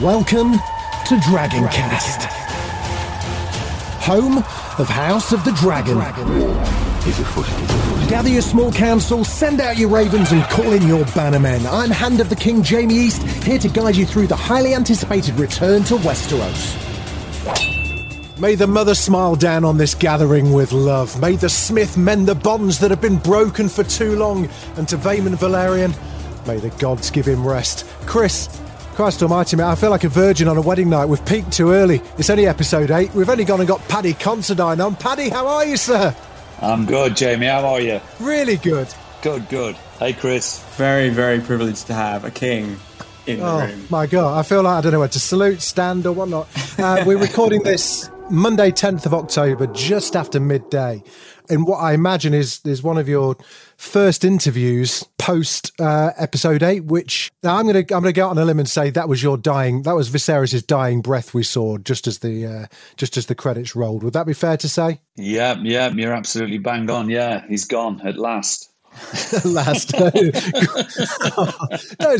Welcome to Dragoncast, home of House of the Dragon. Gather your small council, send out your ravens, and call in your bannermen. I'm Hand of the King Jamie East, here to guide you through the highly anticipated return to Westeros. May the mother smile down on this gathering with love. May the smith mend the bonds that have been broken for too long. And to Vaemond Velaryon, may the gods give him rest. Chris, Christ almighty, mate, I feel like a virgin on a wedding night. We've peaked too early. It's only episode 8. We've only gone and got Paddy Considine on. Paddy, how are you, sir? I'm good, Jamie. How are you? Really good. Good, good. Hey, Chris. Very, very privileged to have a king in the Oh, room. my God. I feel like I don't know where to salute, stand, or whatnot. Uh, we're recording this Monday, 10th of October, just after midday. And what I imagine is is one of your first interviews post uh, episode eight, which now I'm gonna I'm gonna go out on a limb and say that was your dying that was Viserys' dying breath we saw just as the uh, just as the credits rolled. Would that be fair to say? Yeah, yeah, you're absolutely bang on. Yeah, he's gone at last. last. Don't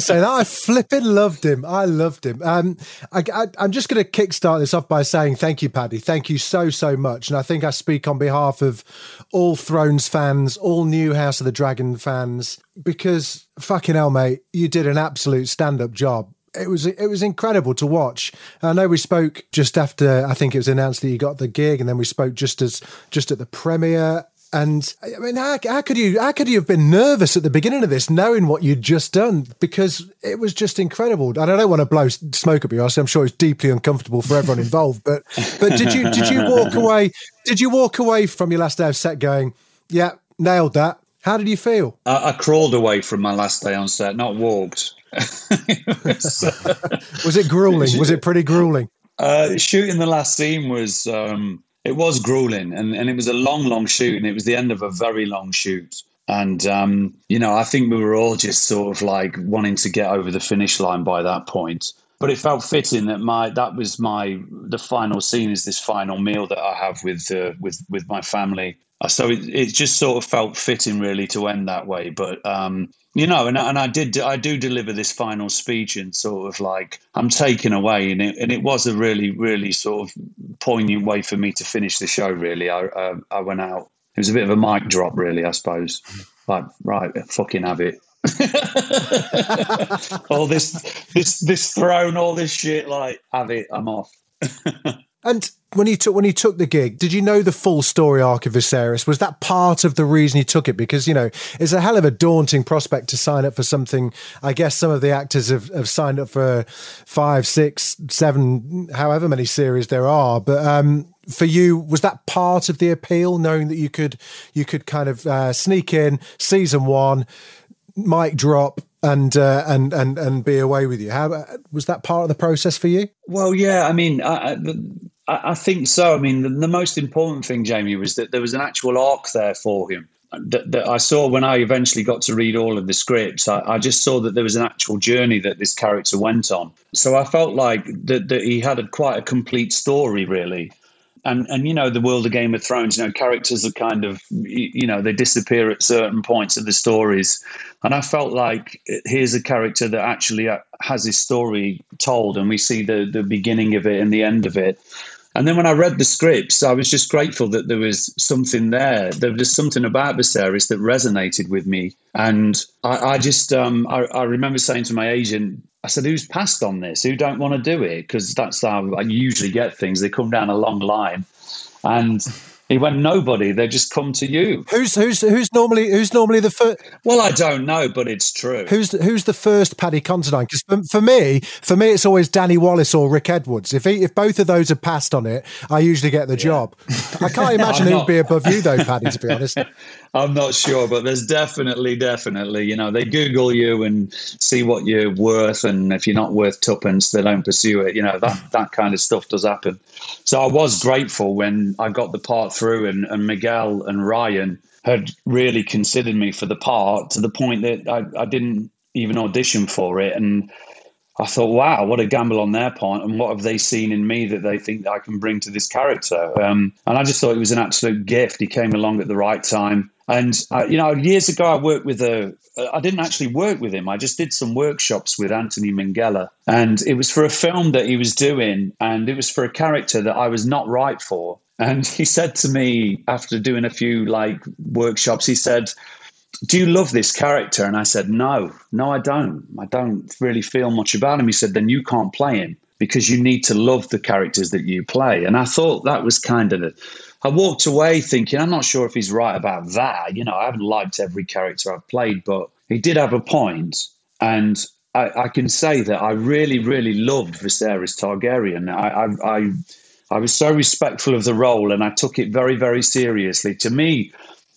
say that. I flipping loved him. I loved him. Um, I, am just going to kickstart this off by saying thank you, Paddy. Thank you so so much. And I think I speak on behalf of all Thrones fans, all new House of the Dragon fans, because fucking hell, mate, you did an absolute stand up job it was it was incredible to watch. I know we spoke just after I think it was announced that you got the gig, and then we spoke just as just at the premiere. And I mean, how, how could you how could you have been nervous at the beginning of this, knowing what you'd just done? Because it was just incredible. And I don't want to blow smoke up your ass. I'm sure it's deeply uncomfortable for everyone involved. But but did you did you walk away? Did you walk away from your last day of set going, yeah, nailed that? How did you feel? I, I crawled away from my last day on set, not walked. was, was it grueling? Was it pretty grueling? Uh, shooting the last scene was um, it was grueling, and, and it was a long, long shoot, and it was the end of a very long shoot. And um, you know, I think we were all just sort of like wanting to get over the finish line by that point. But it felt fitting that my that was my the final scene is this final meal that I have with uh, with with my family. So it, it just sort of felt fitting, really, to end that way. But um, you know, and, and I did, I do deliver this final speech and sort of like I'm taken away, and it, and it was a really, really sort of poignant way for me to finish the show. Really, I, uh, I went out. It was a bit of a mic drop, really, I suppose. Like, right, fucking have it. all this, this, this throne, all this shit. Like, have it. I'm off. and when you took when you took the gig, did you know the full story arc of Viserys? Was that part of the reason you took it? Because you know it's a hell of a daunting prospect to sign up for something. I guess some of the actors have, have signed up for five, six, seven, however many series there are. But um, for you, was that part of the appeal, knowing that you could you could kind of uh, sneak in season one, mic drop, and uh, and and and be away with you. How was that part of the process for you? Well, yeah, I mean, I, I, I think so. I mean, the, the, most important thing, Jamie, was that there was an actual arc there for him. That, that I saw when I eventually got to read all of the scripts. I, I, just saw that there was an actual journey that this character went on. So I felt like that, that he had a, quite a complete story, really. And and you know the world of Game of Thrones, you know characters are kind of you know they disappear at certain points of the stories, and I felt like here's a character that actually has his story told, and we see the the beginning of it and the end of it. And then when I read the scripts, I was just grateful that there was something there. There was something about Viserys that resonated with me, and I, I just um, I, I remember saying to my agent, I said, "Who's passed on this? Who don't want to do it?" Because that's how I usually get things. They come down a long line, and he went, "Nobody. They just come to you." Who's who's who's normally who's normally the first? Well, I don't know, but it's true. Who's who's the first Paddy Considine? Because for, for, me, for me, it's always Danny Wallace or Rick Edwards. If he, if both of those are passed on it, I usually get the yeah. job. I can't imagine who'd be above you though, Paddy. To be honest. I'm not sure, but there's definitely, definitely, you know, they Google you and see what you're worth, and if you're not worth tuppence, they don't pursue it. You know, that that kind of stuff does happen. So I was grateful when I got the part through, and, and Miguel and Ryan had really considered me for the part to the point that I, I didn't even audition for it, and I thought, wow, what a gamble on their part, and what have they seen in me that they think that I can bring to this character? Um, and I just thought it was an absolute gift. He came along at the right time. And uh, you know, years ago, I worked with a. I didn't actually work with him. I just did some workshops with Anthony Minghella, and it was for a film that he was doing, and it was for a character that I was not right for. And he said to me after doing a few like workshops, he said, "Do you love this character?" And I said, "No, no, I don't. I don't really feel much about him." He said, "Then you can't play him." Because you need to love the characters that you play. And I thought that was kind of I walked away thinking, I'm not sure if he's right about that. You know, I haven't liked every character I've played, but he did have a point. And I, I can say that I really, really loved Viserys Targaryen. I, I, I, I was so respectful of the role and I took it very, very seriously. To me,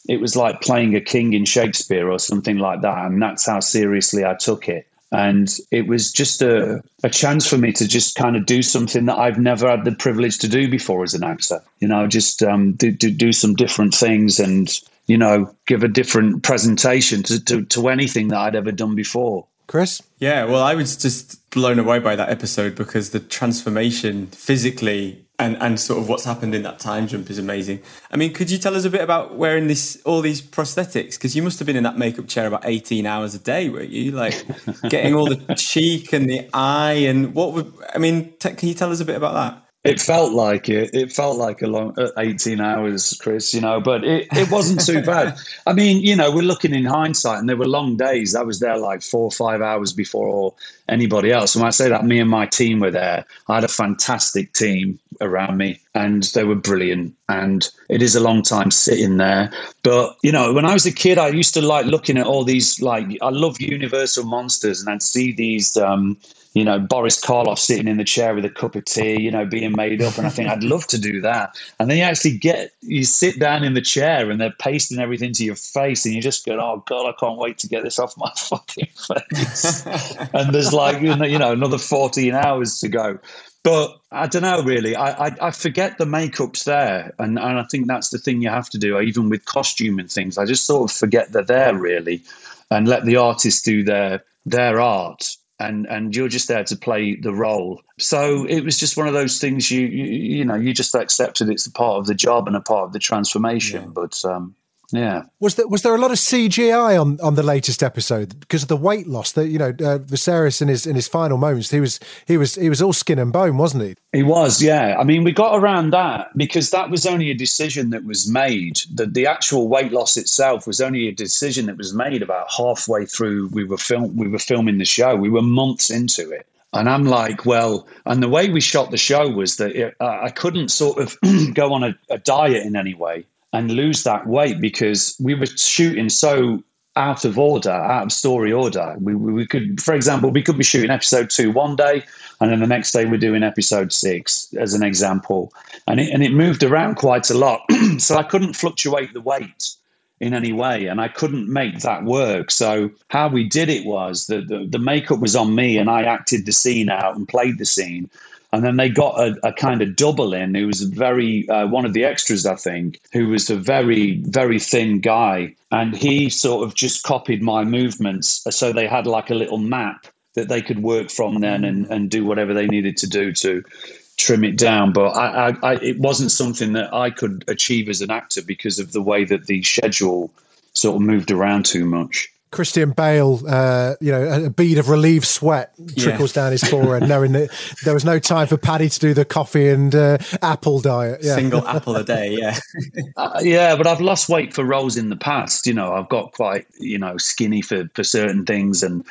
it was like playing a king in Shakespeare or something like that. And that's how seriously I took it. And it was just a, a chance for me to just kind of do something that I've never had the privilege to do before as an actor. You know, just um, do, do, do some different things and, you know, give a different presentation to, to, to anything that I'd ever done before. Chris? Yeah, well, I was just blown away by that episode because the transformation physically and and sort of what's happened in that time jump is amazing. I mean, could you tell us a bit about wearing this all these prosthetics? Because you must have been in that makeup chair about eighteen hours a day, weren't you? Like getting all the cheek and the eye and what would I mean? T- can you tell us a bit about that? It felt like it. It felt like a long uh, 18 hours, Chris, you know, but it, it wasn't too bad. I mean, you know, we're looking in hindsight and there were long days. I was there like four or five hours before anybody else. And when I say that, me and my team were there. I had a fantastic team around me and they were brilliant. And it is a long time sitting there. But, you know, when I was a kid, I used to like looking at all these, like, I love Universal Monsters and I'd see these, um, you know, Boris Karloff sitting in the chair with a cup of tea, you know, being made up. And I think I'd love to do that. And then you actually get, you sit down in the chair and they're pasting everything to your face and you just go, oh God, I can't wait to get this off my fucking face. and there's like, you know, another 14 hours to go. But I don't know, really. I, I, I forget the makeup's there. And, and I think that's the thing you have to do, even with costume and things. I just sort of forget they're there, really, and let the artists do their their art and and you're just there to play the role. So it was just one of those things you you, you know you just accepted it's a part of the job and a part of the transformation. Yeah. But um, yeah. Was there was there a lot of CGI on, on the latest episode because of the weight loss? That you know, uh, Viserys in his in his final moments, he was he was he was all skin and bone, wasn't he? He was, yeah. I mean, we got around that because that was only a decision that was made. That the actual weight loss itself was only a decision that was made about halfway through. We were film we were filming the show. We were months into it. And I'm like, well, and the way we shot the show was that it, uh, I couldn't sort of go on a, a diet in any way and lose that weight because we were shooting so out of order, out of story order. We, we could, for example, we could be shooting episode two one day, and then the next day we're doing episode six, as an example, and it, and it moved around quite a lot. so I couldn't fluctuate the weight in any way, and I couldn't make that work. So how we did it was that the, the makeup was on me, and I acted the scene out and played the scene. And then they got a, a kind of double in who was very, uh, one of the extras, I think, who was a very, very thin guy. And he sort of just copied my movements. So they had like a little map that they could work from then and, and do whatever they needed to do to trim it down. But I, I, I, it wasn't something that I could achieve as an actor because of the way that the schedule sort of moved around too much. Christian Bale, uh, you know, a bead of relieved sweat trickles yeah. down his forehead, knowing that there was no time for Paddy to do the coffee and uh, apple diet. Yeah. Single apple a day, yeah. uh, yeah, but I've lost weight for roles in the past. You know, I've got quite, you know, skinny for, for certain things and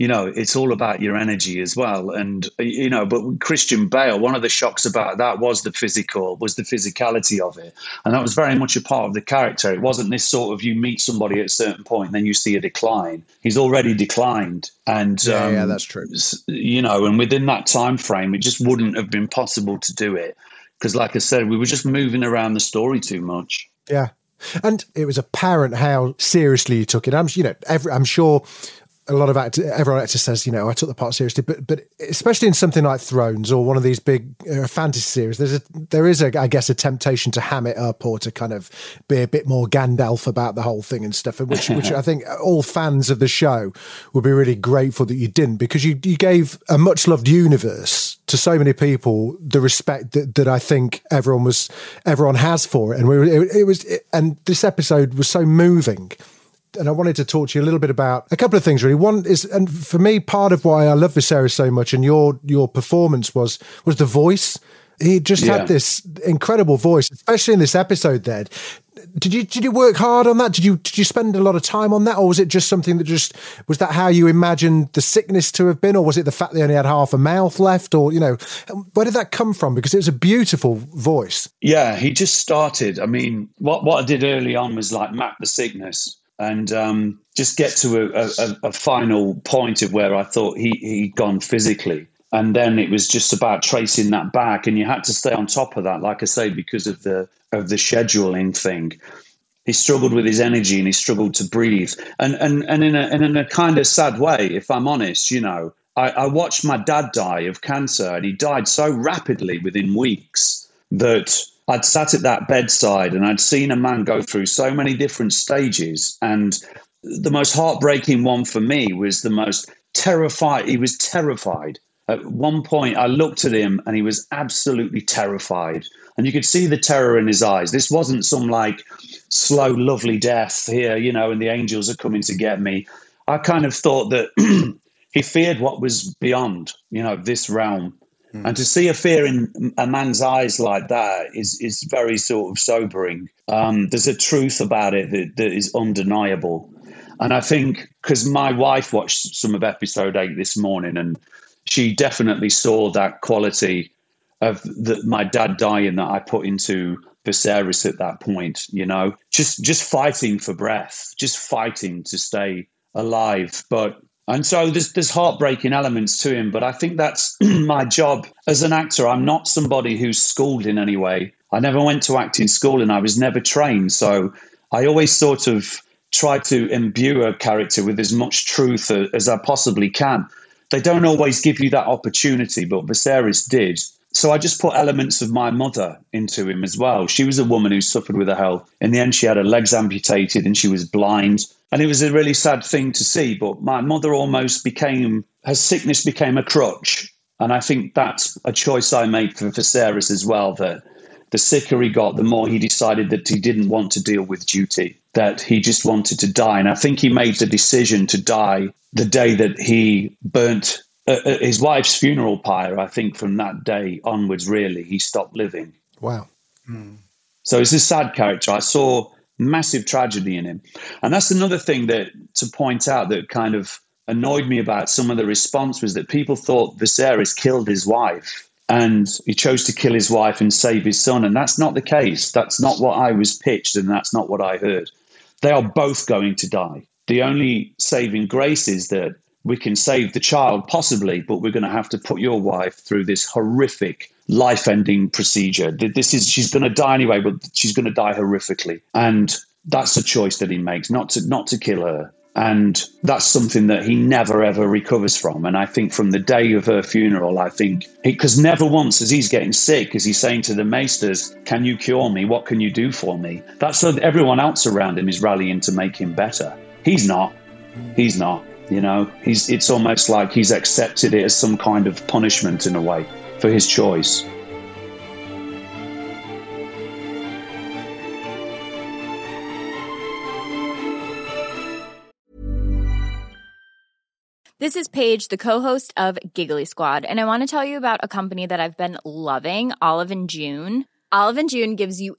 you know, it's all about your energy as well. And, you know, but Christian Bale, one of the shocks about that was the physical, was the physicality of it. And that was very much a part of the character. It wasn't this sort of you meet somebody at a certain point, then you see a decline. He's already declined. And, yeah, um, yeah that's true. You know, and within that time frame, it just wouldn't have been possible to do it. Because, like I said, we were just moving around the story too much. Yeah. And it was apparent how seriously you took it. I'm, you know, every, I'm sure a lot of actors, every actor says, you know, I took the part seriously, but but especially in something like Thrones or one of these big uh, fantasy series, there's a there is a I guess a temptation to ham it up or to kind of be a bit more Gandalf about the whole thing and stuff, which which I think all fans of the show would be really grateful that you didn't because you you gave a much loved universe to so many people the respect that, that I think everyone was everyone has for it, and we it, it was it, and this episode was so moving and I wanted to talk to you a little bit about a couple of things. Really, one is, and for me, part of why I love Viserys so much, and your your performance was was the voice. He just yeah. had this incredible voice, especially in this episode. There, did you did you work hard on that? Did you did you spend a lot of time on that, or was it just something that just was that how you imagined the sickness to have been, or was it the fact they only had half a mouth left, or you know, um, where did that come from? Because it was a beautiful voice. Yeah, he just started. I mean, what what I did early on was like map the sickness and um, just get to a, a, a, final point of where I thought he he'd gone physically. And then it was just about tracing that back, and you had to stay on top of that, like I say, because of the of the scheduling thing. He struggled with his energy and he struggled to breathe, and and and in a and in a kind of sad way, if I'm honest, you know, I, I watched my dad die of cancer, and he died so rapidly within weeks that I'd sat at that bedside and I'd seen a man go through so many different stages. And the most heartbreaking one for me was the most terrified. He was terrified. At one point, I looked at him and he was absolutely terrified. And you could see the terror in his eyes. This wasn't some like slow, lovely death here, you know, and the angels are coming to get me. I kind of thought that he feared what was beyond, you know, this realm. Mm. And to see a fear in a man's eyes like that is is very sort of sobering. Um, there's a truth about it that, that is undeniable. And I think because my wife watched some of episode eight this morning, and she definitely saw that quality of the, my dad dying that I put into Viserys at that point. You know, just just fighting for breath, just fighting to stay alive. But and so there's there's heartbreaking elements to him, but I think that's my job as an actor. I'm not somebody who's schooled in any way. I never went to acting school and I was never trained. So I always sort of try to imbue a character with as much truth as I possibly can. They don't always give you that opportunity, but Viserys did. So I just put elements of my mother into him as well. She was a woman who suffered with her health. In the end, she had her legs amputated and she was blind. And it was a really sad thing to see. But my mother almost became, her sickness became a crutch. And I think that's a choice I made for Viserys as well that the sicker he got, the more he decided that he didn't want to deal with duty, that he just wanted to die. And I think he made the decision to die the day that he burnt uh, uh, his wife's funeral pyre, I think from that day onwards, really, he stopped living. Wow. Mm. So he's a sad character. I saw massive tragedy in him. And that's another thing that to point out that kind of annoyed me about some of the response was that people thought Viserys killed his wife and he chose to kill his wife and save his son. And that's not the case. That's not what I was pitched, and that's not what I heard. They are both going to die. The only saving grace is that we can save the child, possibly, but we're going to have to put your wife through this horrific life ending procedure. This is, she's going to die anyway, but she's going to die horrifically. And that's a choice that he makes, not to, not to kill her. And that's something that he never ever recovers from. And I think from the day of her funeral, I think, because never once as he's getting sick, is he saying to the maesters, Can you cure me? What can you do for me? That's so that everyone else around him is rallying to make him better. He's not. He's not. You know, he's, it's almost like he's accepted it as some kind of punishment in a way for his choice. This is Paige, the co-host of Giggly Squad, and I want to tell you about a company that I've been loving, Olive and June. Olive and June gives you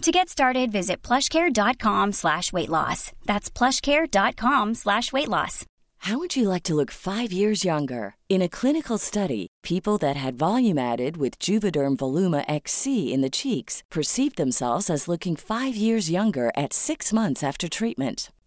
To get started, visit plushcare.com slash weight loss. That's plushcare.com slash weight loss. How would you like to look five years younger? In a clinical study, people that had volume added with Juvederm Voluma XC in the cheeks perceived themselves as looking five years younger at six months after treatment.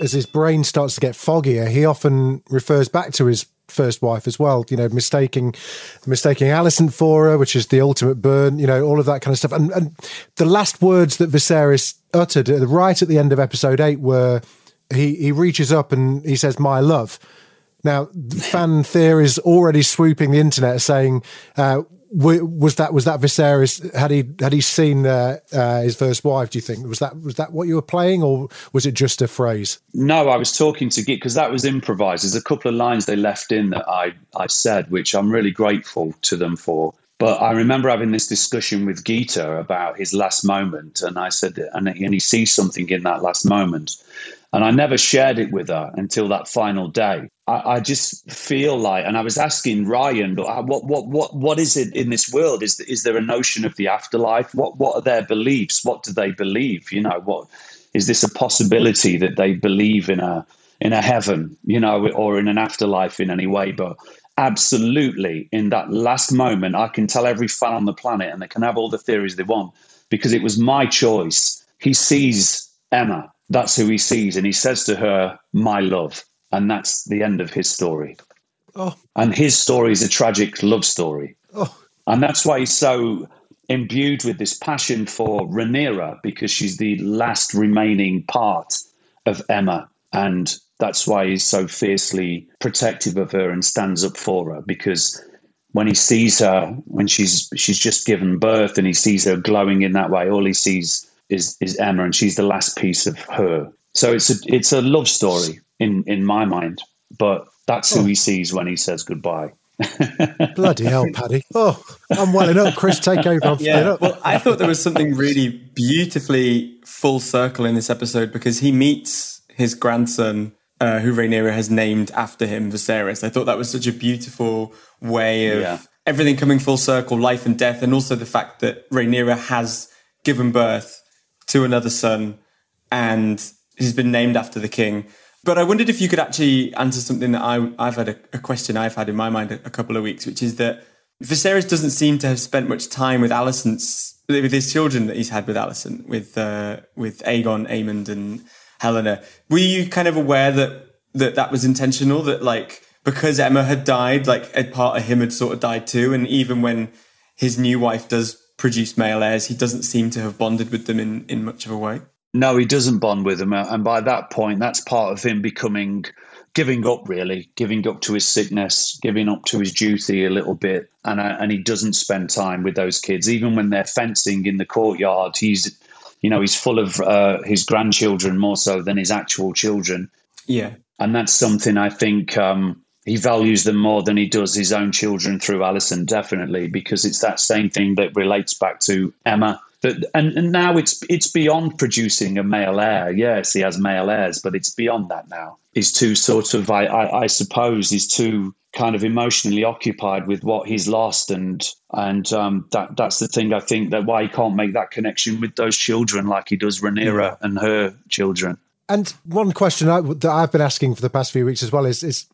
As his brain starts to get foggier, he often refers back to his first wife as well. You know, mistaking mistaking Alicent for her, which is the ultimate burn. You know, all of that kind of stuff. And, and the last words that Viserys uttered right at the end of episode eight were he he reaches up and he says, "My love." Now, fan theories already swooping the internet saying, uh, was that was that Viserys? Had he had he seen uh, uh, his first wife? Do you think was that was that what you were playing, or was it just a phrase? No, I was talking to Git because that was improvised. There's a couple of lines they left in that I I said, which I'm really grateful to them for. But I remember having this discussion with Geeta about his last moment, and I said, and, and he sees something in that last moment, and I never shared it with her until that final day. I, I, just feel like, and I was asking Ryan, uh, what, what, what, what is it in this world? Is is there a notion of the afterlife? What, what are their beliefs? What do they believe? You know, what is this a possibility that they believe in a in a heaven? You know, or in an afterlife in any way? But absolutely, in that last moment, I can tell every fan on the planet, and they can have all the theories they want because it was my choice. He sees Aemma. that's who he sees. And he says to her, My love. And that's the end of his story. Oh. And his story is a tragic love story. Oh. And that's why he's so imbued with this passion for Rhaenyra, because she's the last remaining part of Aemma. And that's why he's so fiercely protective of her and stands up for her, because when he sees her when she's she's just given birth and he sees her glowing in that way, all he sees is is Aemma, and she's the last piece of her. So it's a it's a love story in in my mind, but that's who oh. he sees when he says goodbye. Bloody hell, Paddy! Oh, I'm welling up. Chris, take over. I'm yeah. Well, I thought there was something really beautifully full circle in this episode because he meets his grandson, uh, who Rhaenyra has named after him, Viserys. I thought that was such a beautiful way of yeah. everything coming full circle, life and death, and also the fact that Rhaenyra has given birth to another son and he's been named after the king. But I wondered if you could actually answer something that I, have had a, a, question I've had in my mind a, a, couple of weeks, which is that Viserys doesn't seem to have spent much time with Alicent's, with his children that he's had with Alicent, with uh, with Aegon, Aemond, and Helaena. Were you kind of aware that that that was intentional? That like because Aemma had died, like a part of him had sort of died too, and even when his new wife does produce male heirs, he doesn't seem to have bonded with them in, in much of a way. No, he doesn't bond with them. And by that point, that's part of him becoming giving up really giving up to his sickness giving up to his duty a little bit and uh, and he doesn't spend time with those kids even when they're fencing in the courtyard he's you know he's full of uh, his grandchildren more so than his actual children yeah and that's something i think um, he values them more than he does his own children through Alicent, definitely, because it's that same thing that relates back to Aemma. That, and, and now it's it's beyond producing a male heir. Yes, he has male heirs, but it's beyond that now. He's too sort of, I, I, I suppose, he's too kind of emotionally occupied with what he's lost, and and um, that that's the thing. I think that why he can't make that connection with those children like he does Rhaenyra and her children. And one question I, that I've been asking for the past few weeks as well is, is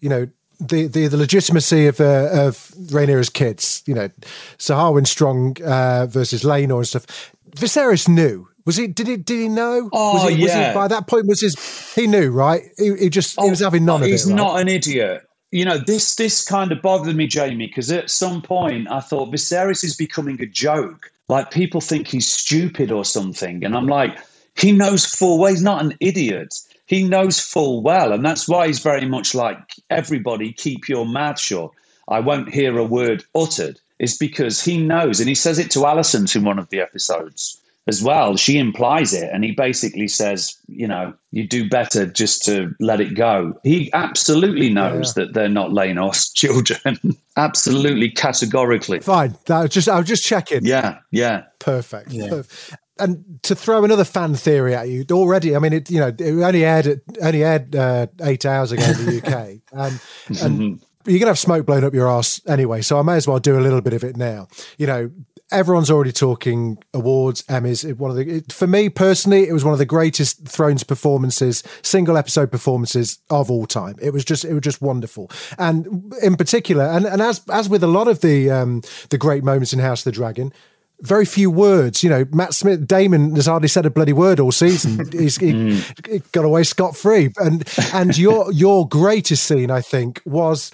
you know, the, the, the legitimacy of uh, of Rhaenyra's kids. You know, Sir Harwin Strong uh, versus Laenor and stuff. Viserys knew. Was he? Did he? Did he know? Oh was he, yeah. Was he, by that point, was his? He knew, right? He, he just he was having none of it. Oh, He's right? not an idiot. You know, this this kind of bothered me, Jamie, because at some point I thought Viserys is becoming a joke. Like people think he's stupid or something, and I'm like, he knows full well he's not an idiot. He knows full well, and that's why he's very much like everybody. Keep your mouth shut. I won't hear a word uttered. Is because he knows, and he says it to Alicent in one of the episodes as well. She implies it, and he basically says, you know, you do better just to let it go. He absolutely knows that they're not Laenor's children. absolutely, categorically. Fine. That was just I was just checking. Yeah, yeah. Perfect. Perf- And to throw another fan theory at you already, I mean, it you know it only aired it only aired uh, eight hours ago in the UK, um, and you're gonna have smoke blown up your ass anyway. So I may as well do a little bit of it now. You know, everyone's already talking awards. Emmys. It- One of the it, for me personally, it was one of the greatest Thrones performances, single episode performances of all time. It was just it was just wonderful, and in particular, and, and as as with a lot of the um, the great moments in House of the Dragon. Very few words, you know. Matt Smith, Daemon has hardly said a bloody word all season. He's he, he got away scot free, and and your your greatest scene, I think, was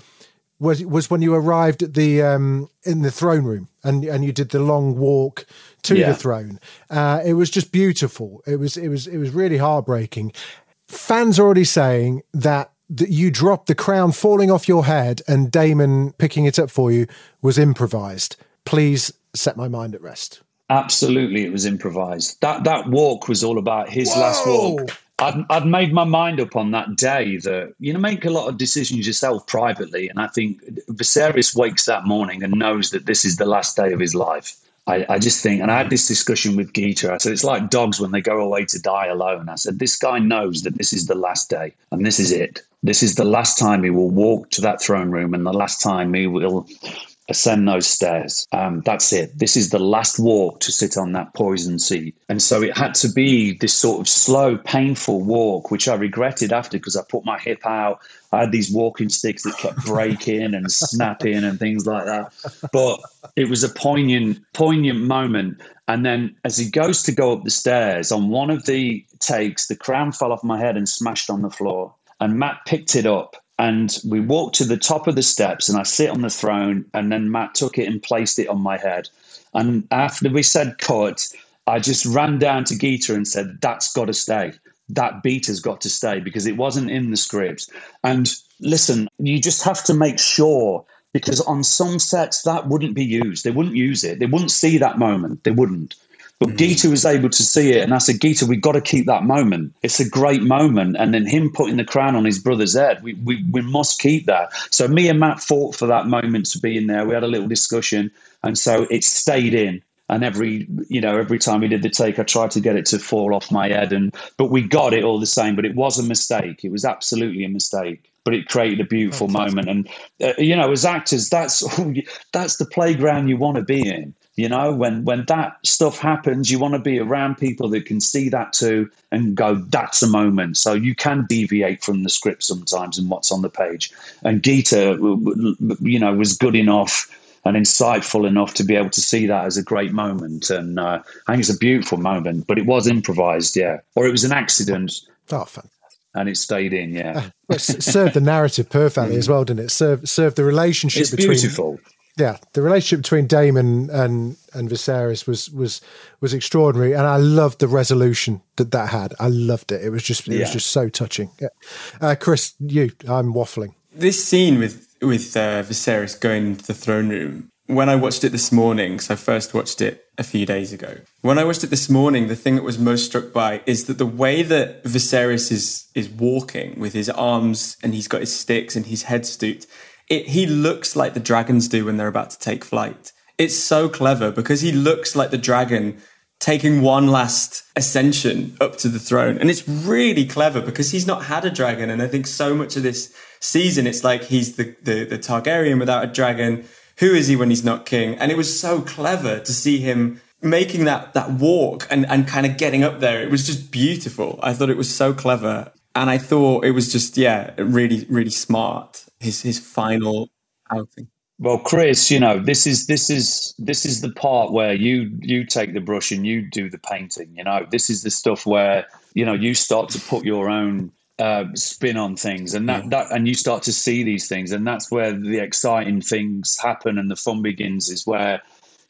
was was when you arrived at the um, in the throne room and and you did the long walk to Yeah. the throne. Uh, it was just beautiful. It was it was it was really heartbreaking. Fans are already saying that that you dropped the crown falling off your head and Daemon picking it up for you was improvised. Please set my mind at rest. Absolutely, it was improvised. That that walk was all about his last walk. I'd, I'd made my mind up on that day that you know make a lot of decisions yourself privately, and I think Viserys wakes that morning and knows that this is the last day of his life. I, I just think, and I had this discussion with Geeta. I said it's like dogs when they go away to die alone. I said this guy knows that this is the last day, and this is it. This is the last time he will walk to that throne room, and the last time he will ascend those stairs. Um, that's it. This is the last walk to sit on that poison seat. And so it had to be this sort of slow, painful walk, which I regretted after because I put my hip out. I had these walking sticks that kept breaking and snapping and things like that. But it was a poignant, poignant moment. And then as he goes to go up the stairs, on one of the takes, the crown fell off my head and smashed on the floor. And Matt picked it up and we walked to the top of the steps and I sit on the throne and then Matt took it and placed it on my head. And after we said cut, I just ran down to Geeta and said, That's got to stay. That beat has got to stay because it wasn't in the script. And listen, you just have to make sure because on some sets that wouldn't be used. They wouldn't use it. They wouldn't see that moment. They wouldn't. But Geeta was able to see it, and I said, Geeta, we've got to keep that moment. It's a great moment. And then him putting the crown on his brother's head, we, we, we must keep that. So me and Matt fought for that moment to be in there. We had a little discussion, and so it stayed in. And every you know every time we did the take, I tried to get it to fall off my head, and but we got it all the same. But it was a mistake. It was absolutely a mistake. But it created a beautiful moment, and uh, you know, as actors, that's that's the playground you want to be in. You know, when when that stuff happens, you want to be around people that can see that too and go, "That's a moment." So you can deviate from the script sometimes and what's on the page. And Geeta, you know, was good enough and insightful enough to be able to see that as a great moment. And uh, I think it's a beautiful moment, but it was improvised, yeah, or it was an accident Oh, fun. and it stayed in, yeah. It served the narrative perfectly as well, didn't it? Serve served the relationship It's between beautiful. Yeah, the relationship between Daemon and and Viserys was was was extraordinary, and I loved the resolution that that had. I loved it. It was just it yeah. was just so touching. Yeah. Uh, Chris, you, I'm waffling. This scene with with uh, Viserys going to the throne room. When I watched it this morning, so I first watched it a few days ago. When I watched it this morning, the thing that was most struck by is that the way that Viserys is is walking with his arms and he's got his sticks and his head stooped it, he looks like the dragons do when they're about to take flight. It's so clever because he looks like the dragon taking one last ascension up to the throne. And it's really clever because he's not had a dragon. And I think so much of this season, it's like he's the, the, the Targaryen without a dragon. Who is he when he's not king? And it was so clever to see him making that that walk and, and kind of getting up there. It was just beautiful. I thought it was so clever. And I thought it was just, yeah, really, really smart his his final outing? Well, Chris, you know this is this is this is the part where you you take the brush and you do the painting. You know, this is the stuff where you know you start to put your own uh, spin on things, and that, yeah. that and you start to see these things, and that's where the exciting things happen and the fun begins. Is where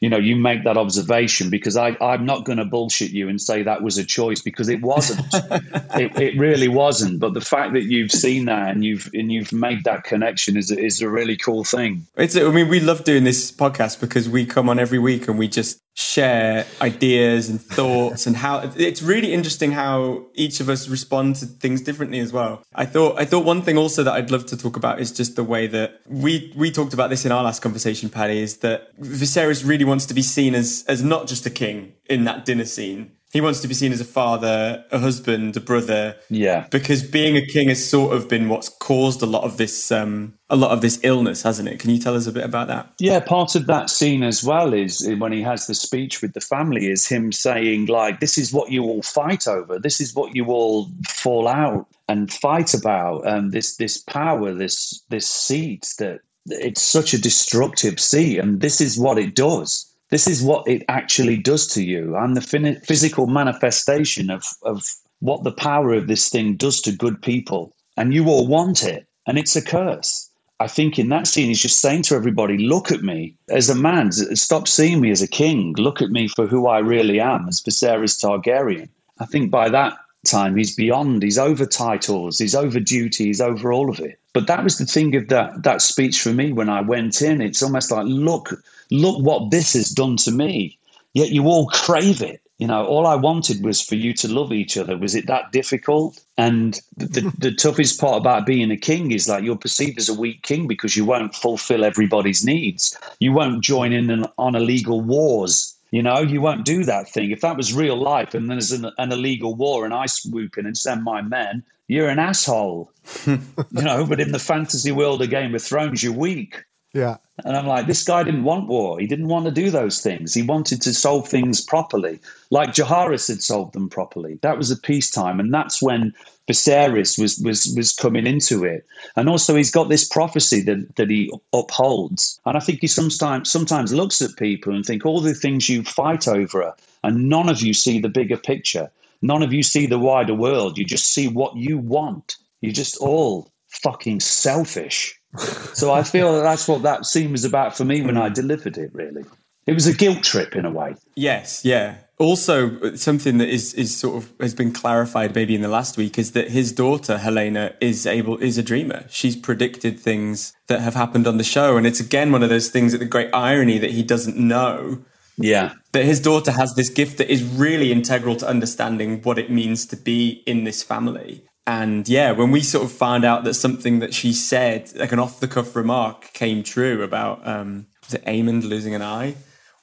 you know you make that observation because I, i'm not going to bullshit you and say that was a choice because it wasn't. It, it, really wasn't. But the fact that you've seen that and you've and you've made that connection is, is a really cool thing. It's i mean we love doing this podcast because we come on every week and we just share ideas and thoughts and how it's really interesting how each of us respond to things differently as well. I thought I thought one thing also that I'd love to talk about is just the way that we we talked about this in our last conversation, Paddy, is that Viserys really wants to be seen as as not just a king in that dinner scene, he wants to be seen as a father, a husband, a brother. Yeah. Because being a king has sort of been what's caused a lot of this um, a lot of this illness, hasn't it? Can you tell us a bit about that? Yeah, part of that scene as well is when he has the speech with the family is him saying like this is what you all fight over. This is what you all fall out and fight about. And um, this this power, this this seat that it's such a destructive seat and this is what it does this is what it actually does to you. I'm the physical manifestation of, of what the power of this thing does to good people. And you all want it. And it's a curse. I think in that scene, he's just saying to everybody, look at me as a man. Stop seeing me as a king. Look at me for who I really am as Viserys Targaryen. I think by that time, he's beyond, he's over titles, he's over duty, he's over all of it. But that was the thing of that, that speech for me when I went in. It's almost like, look, look what this has done to me. Yet you all crave it. You know, all I wanted was for you to love each other. Was it that difficult? And the, the, the toughest part about being a king is that you're perceived as a weak king because you won't fulfill everybody's needs. You won't join in an, on illegal wars. You know, you won't do that thing. If that was real life and there's an, an illegal war and I swoop in and send my men, you're an asshole. you know, but in the fantasy world of Game of Thrones, you're weak. Yeah. And I'm like, this guy didn't want war. He didn't want to do those things. He wanted to solve things properly, like Jaehaerys had solved them properly. That was a peacetime, and that's when Viserys was was was coming into it. And also, he's got this prophecy that that he upholds. And I think he sometimes sometimes looks at people and think all the things you fight over, and none of you see the bigger picture. None of you see the wider world. You just see what you want. You're just all fucking selfish so I feel that that's what that scene was about for me when I delivered it. Really, it was a guilt trip in a way. Yes, yeah. Also, something that is is sort of has been clarified maybe in the last week is that his daughter Helaena is able is a dreamer. She's predicted things that have happened on the show, and it's again one of those things that the great irony that he doesn't know. Yeah. That his daughter has this gift that is really integral to understanding what it means to be in this family. And yeah, when we sort of found out that something that she said, like an off the cuff remark, came true about um, was it Aemond losing an eye?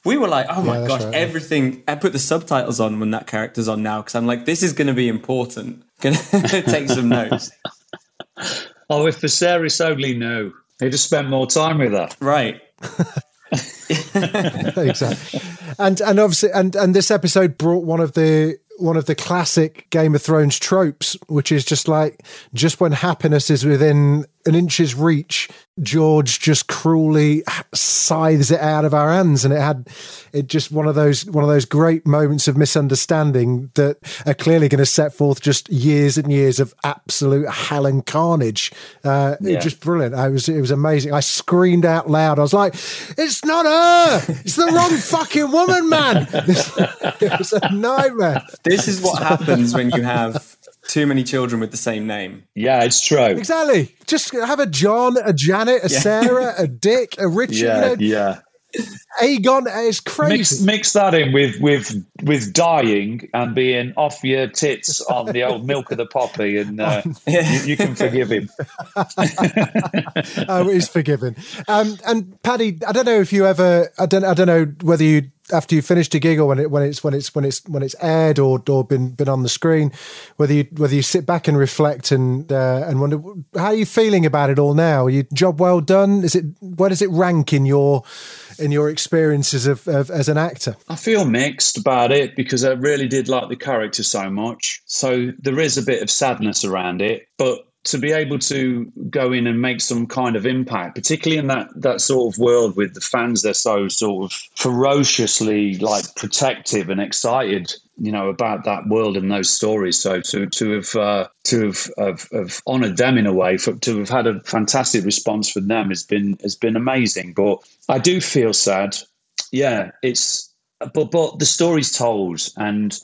We were like, oh my yeah, gosh, right. everything. I put the subtitles on when that character's on now because I'm like, this is going to be important. Gonna take some notes. oh, if Viserys only knew, he'd have spent more time with her. Right. exactly. And and obviously and and this episode brought one of the one of the classic Game of Thrones tropes, which is just like just when happiness is within an inch's reach, George just cruelly scythes it out of our hands, and it had it just one of those one of those great moments of misunderstanding that are clearly going to set forth just years and years of absolute hell and carnage. Uh, yeah. Just brilliant. I was it was amazing. I screamed out loud. I was like, "It's not her! It's the wrong fucking woman, man!" it was a nightmare. This is what happens when you have too many children with the same name. Yeah, it's true. Exactly. Just have a John, a Janet, a yeah. Sarah, a Dick, a Richard. Yeah, you know? yeah. Aegon is crazy. Mix, mix, that in with with with dying and being off your tits on the old milk of the poppy, and uh, you, you, can forgive him. oh, he's forgiven. Um, and Paddy, I don't know if you ever, I don't, I don't know whether you after you finished a gig or when it when it's when it's when it's when it's aired or or been been on the screen, whether you whether you sit back and reflect and uh, and wonder how are you feeling about it all now? Are you job well done? Is it where does it rank in your in your experiences of, of, as an actor? I feel mixed about it because I really did like the character so much. So there is a bit of sadness around it, but to be able to go in and make some kind of impact, particularly in that that sort of world with the fans, they're so sort of ferociously like protective and excited, you know, about that world and those stories. So to to have uh, to have, have, have honoured them in a way, for, to have had a fantastic response from them has been has been amazing. But I do feel sad. Yeah, it's but but the story's told, and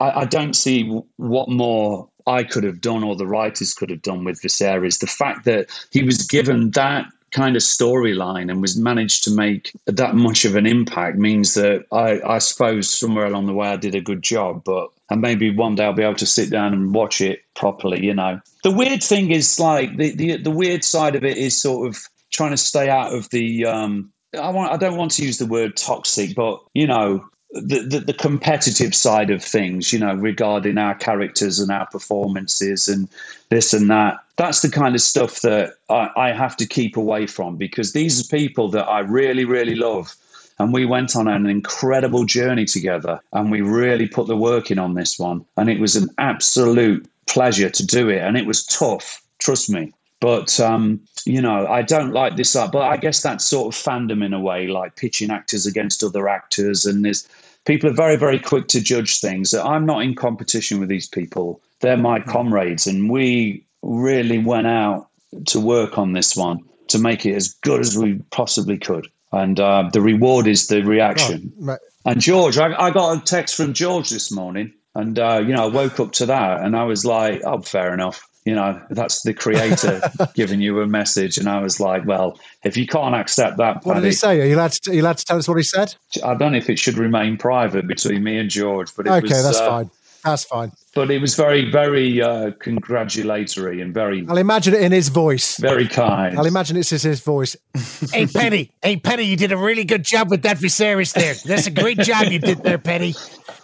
I, I don't see what more I could have done or the writers could have done with Viserys. The fact that he was given that kind of storyline and was managed to make that much of an impact means that I, I suppose somewhere along the way I did a good job. But and maybe one day I'll be able to sit down and watch it properly. You know, the weird thing is like the the, the weird side of it is sort of trying to stay out of the. Um, I want. I don't want to use the word toxic, but you know, the, the, competitive side of things, you know, regarding our characters and our performances and this and that. That's the kind of stuff that I, I have to keep away from because these are people that I really, really love. And we went on an incredible journey together and we really put the work in on this one. And it was an absolute pleasure to do it. And it was tough, trust me. But um, you know, I don't like this. But I guess that's sort of fandom in a way, like pitching actors against other actors, and there's people are very, very quick to judge things. I'm not in competition with these people. They're my mm-hmm. comrades, and we really went out to work on this one to make it as good as we possibly could. And uh, the reward is the reaction. Oh, and George, I, I, got a text from George this morning, and uh, you know, I woke up to that, and I was like, "Oh, fair enough." You know, that's the creator giving you a message. And I was like, well, if you can't accept that, Paddy, what did he say? Are you allowed to, are you allowed to tell us what he said? I don't know if it should remain private between me and George, but okay, was, that's uh, fine. That's fine. But it was very, very uh, congratulatory and very. I'll imagine it in his voice. Very kind. I'll imagine it's his voice. hey, Penny. Hey, Penny, you did a really good job with that Viserys there. That's a great job you did there, Penny.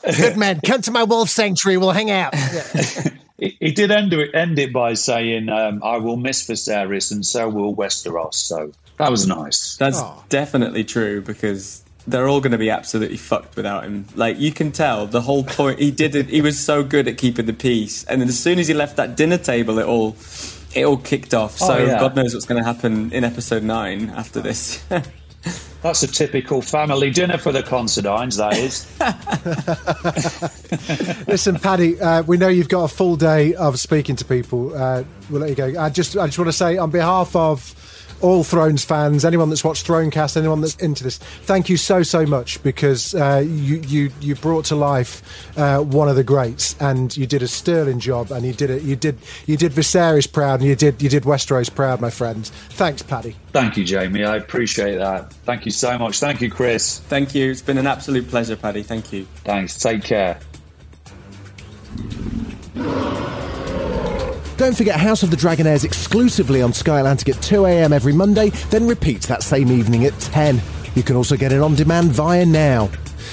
Good man. Come to my wolf sanctuary. We'll hang out. Yeah. he, did end it, end it by saying, um, "I will miss Viserys, and so will Westeros." So that was nice. That's oh. definitely true because they're all going to be absolutely fucked without him. Like you can tell, the whole point he did it. He was so good at keeping the peace, and then as soon as he left that dinner table, it all it all kicked off. So oh, yeah. God knows what's going to happen in episode nine after this. That's a typical family dinner for the Considines, that is. Listen, Paddy, uh, we know you've got a full day of speaking to people. Uh, we'll let you go. I just, I just want to say, on behalf of all Thrones fans, anyone that's watched Thronecast, anyone that's into this, thank you so so much because uh, you you you brought to life uh, one of the greats, and you did a sterling job, and you did it. You did you did Viserys proud, and you did you did Westeros proud, my friends. Thanks, Paddy. Thank you, Jamie. I appreciate that. Thank you so much. Thank you, Chris. Thank you. It's been an absolute pleasure, Paddy. Thank you. Thanks. Take care. Don't forget House of the Dragon airs exclusively on Sky Atlantic at 2am every Monday, then repeats that same evening at 10. You can also get it on demand via Now.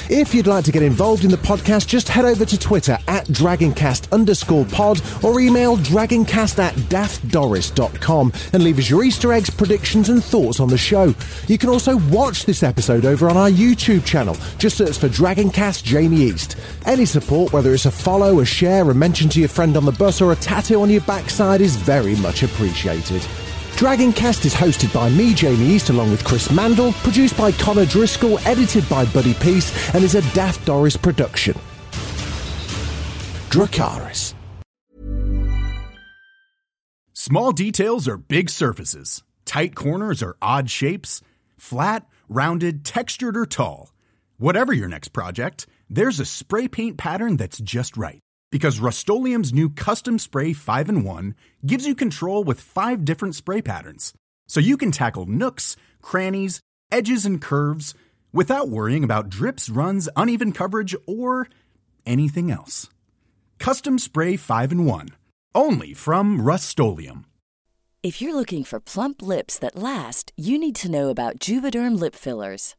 If you'd like to get involved in the podcast, just head over to Twitter at Dragoncast underscore pod or email dragoncast at daftdoris.com and leave us your Easter eggs, predictions, and thoughts on the show. You can also watch this episode over on our YouTube channel. Just search for Dragoncast Jamie East. Any support, whether it's a follow, a share, a mention to your friend on the bus, or a tattoo on your backside, is very much appreciated. Dragoncast is hosted by me, Jamie East, along with Chris Mandle, produced by Conor Driscoll, edited by Buddy Peace, and is a Daft Doris production. Dracarys. Small details are big surfaces. Tight corners are odd shapes. Flat, rounded, textured, or tall. Whatever your next project, there's a spray paint pattern that's just right. Because Rust-Oleum Custom Spray 5 and 1 gives you control with five different spray patterns. So you can tackle nooks, crannies, edges, and curves without worrying about drips, runs, uneven coverage, or anything else. Custom Spray 5 and 1. Only from Rust If you're looking for plump lips that last, you need to know about Juvederm lip fillers.